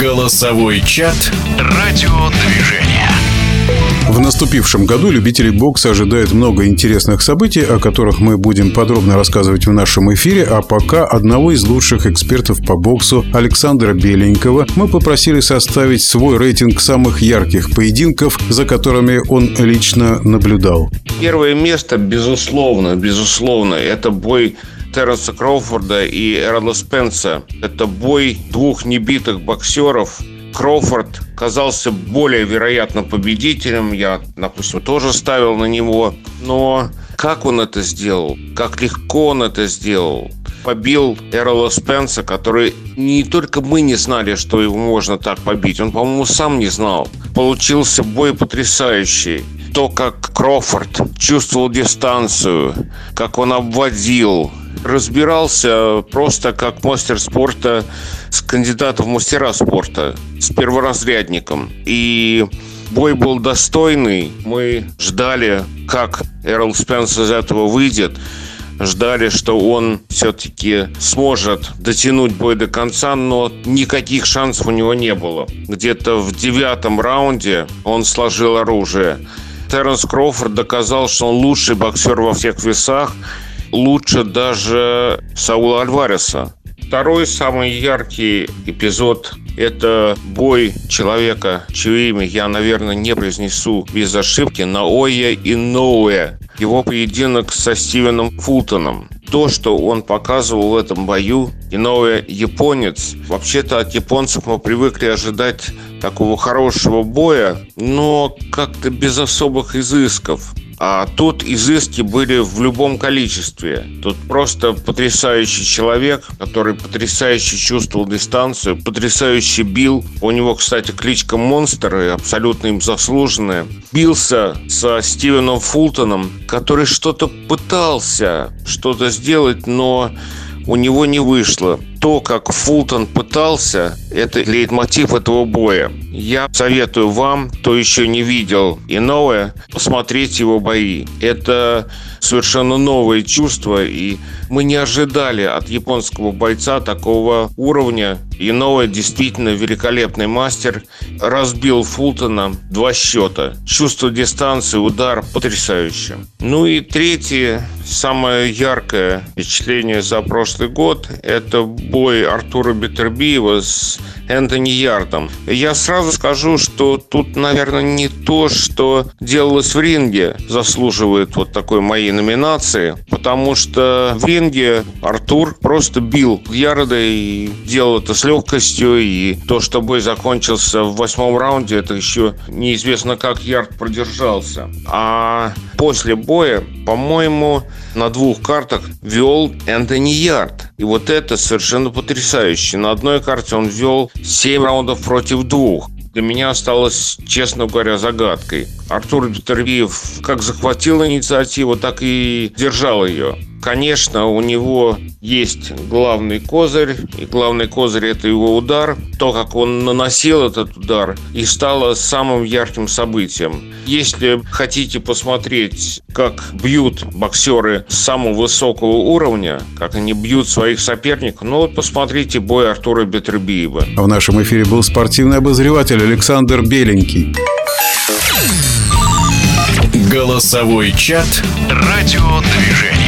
Голосовой чат «Радиодвижение». В наступившем году любителей бокса ожидает много интересных событий, о которых мы будем подробно рассказывать в нашем эфире, а пока одного из лучших экспертов по боксу Александра Беленького мы попросили составить свой рейтинг самых ярких поединков, за которыми он лично наблюдал. Первое место, безусловно, безусловно, это бой Терренса Кроуфорда и Эрла Спенса. Это бой двух небитых боксеров, Кроуфорд казался более вероятно победителем. Я, допустим, тоже ставил на него. Но как он это сделал? Как легко он это сделал? Побил Эрла Спенса, который не только мы не знали, что его можно так побить. Он, по-моему, сам не знал. Получился бой потрясающий то, как Крофорд чувствовал дистанцию, как он обводил, разбирался просто как мастер спорта с кандидатом в мастера спорта, с перворазрядником. И бой был достойный. Мы ждали, как Эрл Спенс из этого выйдет. Ждали, что он все-таки сможет дотянуть бой до конца, но никаких шансов у него не было. Где-то в девятом раунде он сложил оружие. Теренс Кроуфорд доказал, что он лучший боксер во всех весах лучше даже Саула Альвареса. Второй самый яркий эпизод – это бой человека, чье имя я, наверное, не произнесу без ошибки, Наоя Иноуэ. Его поединок со Стивеном Фултоном. То, что он показывал в этом бою, Иноуэ японец. Вообще-то от японцев мы привыкли ожидать такого хорошего боя, но как-то без особых изысков. А тут изыски были в любом количестве. Тут просто потрясающий человек, который потрясающе чувствовал дистанцию, потрясающе бил. У него, кстати, кличка Монстр, абсолютно им заслуженная. Бился со Стивеном Фултоном, который что-то пытался что-то сделать, но у него не вышло. То, как Фултон пытался, это лейтмотив этого боя. Я советую вам, кто еще не видел иное, посмотреть его бои. Это совершенно новое чувство, и мы не ожидали от японского бойца такого уровня. Иное действительно великолепный мастер. Разбил Фултона два счета. Чувство дистанции, удар потрясающе. Ну и третье, самое яркое впечатление за прошлый год – это бой Артура Бетербиева с Энтони Ярдом. Я сразу скажу, что тут, наверное, не то, что делалось в ринге, заслуживает вот такой моей номинации, потому что в ринге Артур просто бил Ярда и делал это с легкостью, и то, что бой закончился в восьмом раунде, это еще неизвестно, как Ярд продержался. А после боя, по-моему, на двух картах вел Энтони Ярд. И вот это совершенно потрясающе. На одной карте он вел 7 раундов против двух. Для меня осталось, честно говоря, загадкой. Артур Бетербиев как захватил инициативу, так и держал ее. Конечно, у него есть главный козырь, и главный козырь – это его удар. То, как он наносил этот удар, и стало самым ярким событием. Если хотите посмотреть, как бьют боксеры с самого высокого уровня, как они бьют своих соперников, ну вот посмотрите бой Артура Бетербиева. В нашем эфире был спортивный обозреватель Александр Беленький. Голосовой чат «Радиодвижение».